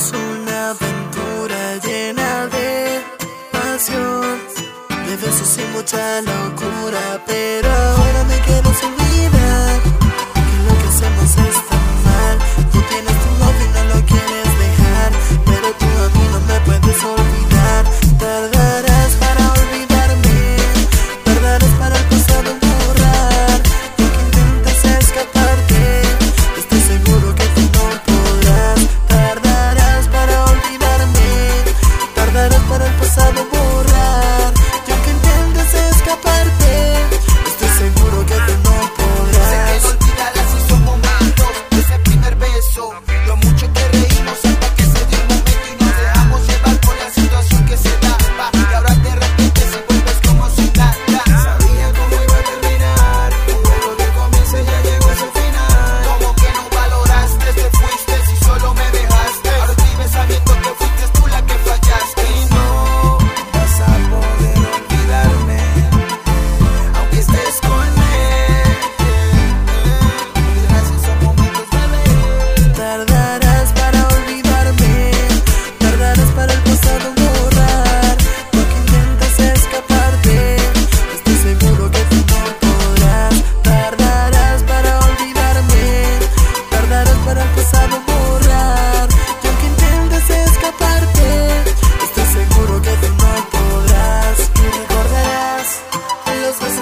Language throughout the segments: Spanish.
es una aventura llena de pasión, de besos y mucha locura, pero...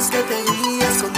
que pedías con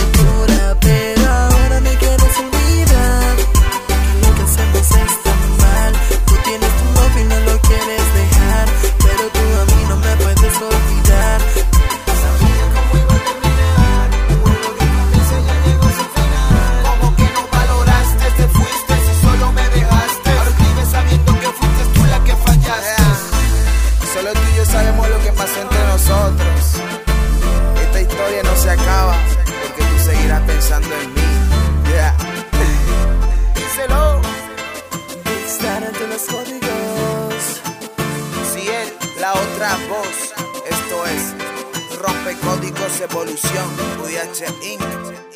no se acaba, porque tú seguirás pensando en mí. Yeah. Díselo. Estar ante los códigos. Si él, la otra voz, esto es Rompe Códigos Evolución, VH Inc.